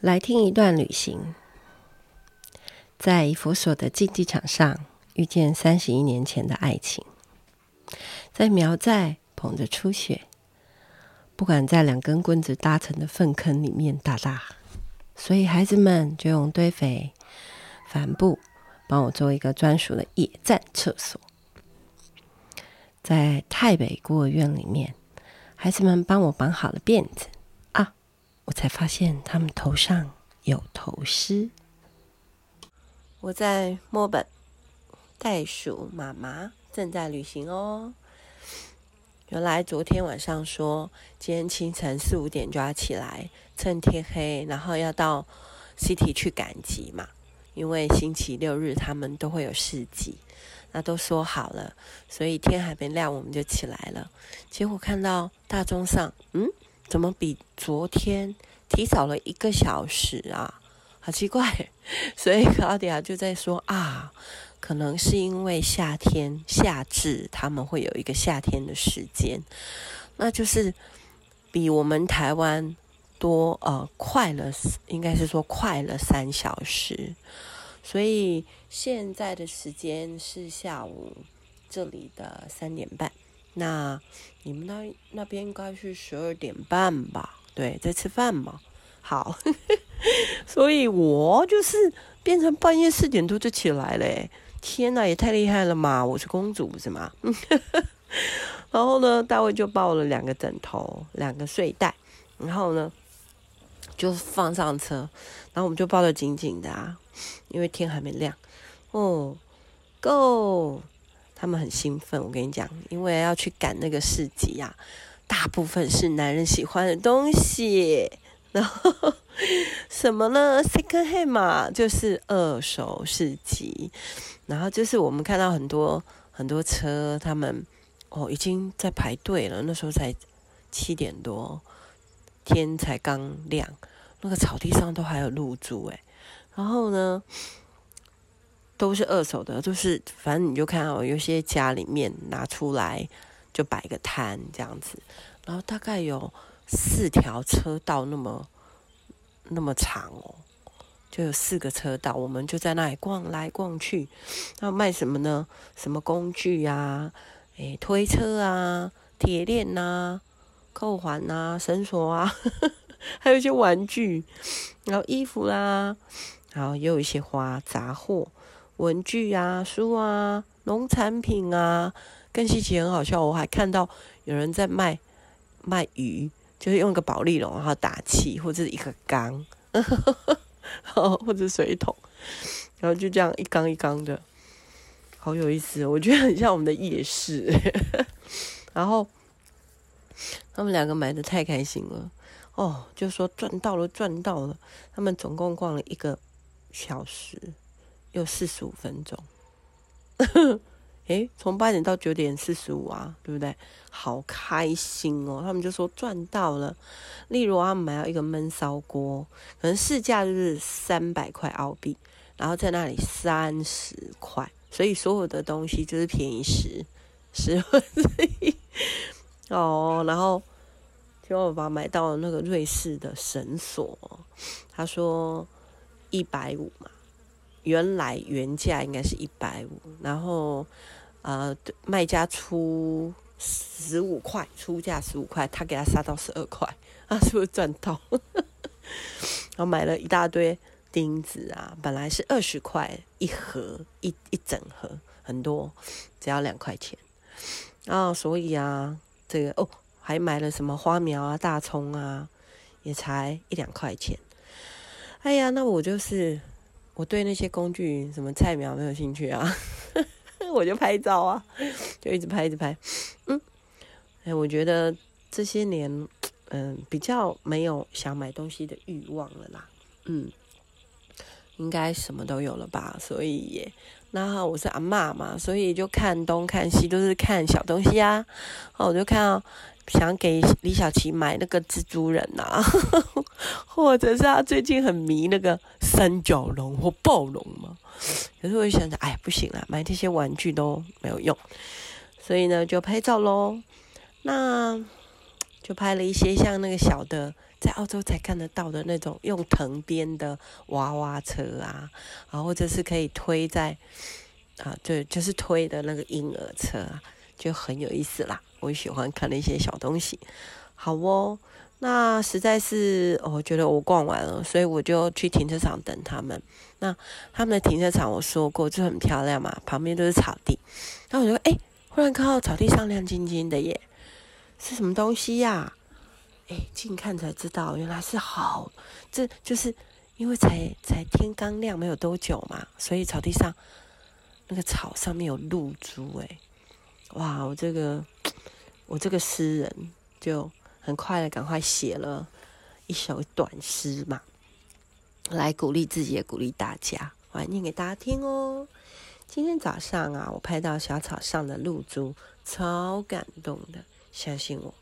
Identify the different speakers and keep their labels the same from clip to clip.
Speaker 1: 来听一段旅行，在以弗所的竞技场上遇见三十一年前的爱情，在苗寨捧着初雪，不敢在两根棍子搭成的粪坑里面打打，所以孩子们就用堆肥、帆布帮我做一个专属的野战厕所。在泰北孤儿院里面，孩子们帮我绑好了辫子。我才发现他们头上有头虱。我在墨本，袋鼠妈妈正在旅行哦。原来昨天晚上说，今天清晨四五点就要起来，趁天黑，然后要到 City 去赶集嘛。因为星期六日他们都会有市集，那都说好了，所以天还没亮我们就起来了。结果看到大钟上，嗯。怎么比昨天提早了一个小时啊？好奇怪！所以卡迪亚就在说啊，可能是因为夏天夏至，他们会有一个夏天的时间，那就是比我们台湾多呃快了，应该是说快了三小时。所以现在的时间是下午这里的三点半。那你们那那边应该是十二点半吧？对，在吃饭嘛。好，所以我就是变成半夜四点多就起来了。天哪，也太厉害了嘛！我是公主不是吗？然后呢，大卫就抱了两个枕头、两个睡袋，然后呢就放上车，然后我们就抱得紧紧的啊，因为天还没亮。哦，Go！他们很兴奋，我跟你讲，因为要去赶那个市集呀，大部分是男人喜欢的东西。然后什么呢？Second hand 嘛，就是二手市集。然后就是我们看到很多很多车，他们哦已经在排队了。那时候才七点多，天才刚亮，那个草地上都还有露珠诶。然后呢？都是二手的，都是反正你就看到有些家里面拿出来就摆个摊这样子，然后大概有四条车道那么那么长哦，就有四个车道，我们就在那里逛来逛去。那卖什么呢？什么工具啊？诶，推车啊，铁链呐，扣环呐，绳索啊，还有一些玩具，然后衣服啦、然后也有一些花杂货。文具啊，书啊，农产品啊，更稀奇很好笑。我还看到有人在卖卖鱼，就是用一个保丽龙然后打气，或者一个缸，然后或者水桶，然后就这样一缸一缸的，好有意思。我觉得很像我们的夜市。然后他们两个买的太开心了哦，就说赚到了，赚到了。他们总共逛了一个小时。有四十五分钟，诶，从八点到九点四十五啊，对不对？好开心哦！他们就说赚到了。例如，他们买了一个焖烧锅，可能市价就是三百块澳币，然后在那里三十块，所以所有的东西就是便宜十十分之一哦。然后，结果我爸买到了那个瑞士的绳索，他说一百五嘛。原来原价应该是一百五，然后呃卖家出十五块，出价十五块，他给他杀到十二块，啊是不是赚到？然后买了一大堆钉子啊，本来是二十块一盒一一整盒，很多只要两块钱啊，所以啊这个哦还买了什么花苗啊大葱啊，也才一两块钱。哎呀，那我就是。我对那些工具什么菜苗没有兴趣啊，我就拍照啊，就一直拍一直拍。嗯，哎，我觉得这些年，嗯、比较没有想买东西的欲望了啦。嗯，应该什么都有了吧，所以也，那我是阿嬷嘛，所以就看东看西都是看小东西啊。哦，我就看到。想给李小琪买那个蜘蛛人呐、啊，或者是他最近很迷那个三角龙或暴龙嘛。可是我就想着，哎，不行了，买这些玩具都没有用，所以呢，就拍照喽。那就拍了一些像那个小的，在澳洲才看得到的那种用藤编的娃娃车啊，啊，或者是可以推在啊，对，就是推的那个婴儿车啊，就很有意思啦。我喜欢看那些小东西。好哦，那实在是我觉得我逛完了，所以我就去停车场等他们。那他们的停车场我说过就很漂亮嘛，旁边都是草地。然后我就哎。忽然看到草地上亮晶晶的耶，是什么东西呀、啊？哎，近看才知道，原来是好，这就是因为才才天刚亮没有多久嘛，所以草地上那个草上面有露珠哎，哇！我这个我这个诗人就很快的赶快写了一首短诗嘛，来鼓励自己也鼓励大家，我念给大家听哦。今天早上啊，我拍到小草上的露珠，超感动的。相信我，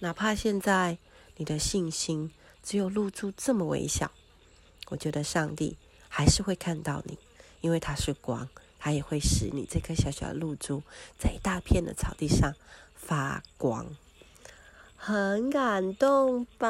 Speaker 1: 哪怕现在你的信心只有露珠这么微小，我觉得上帝还是会看到你，因为他是光，他也会使你这颗小小的露珠在一大片的草地上发光。很感动吧？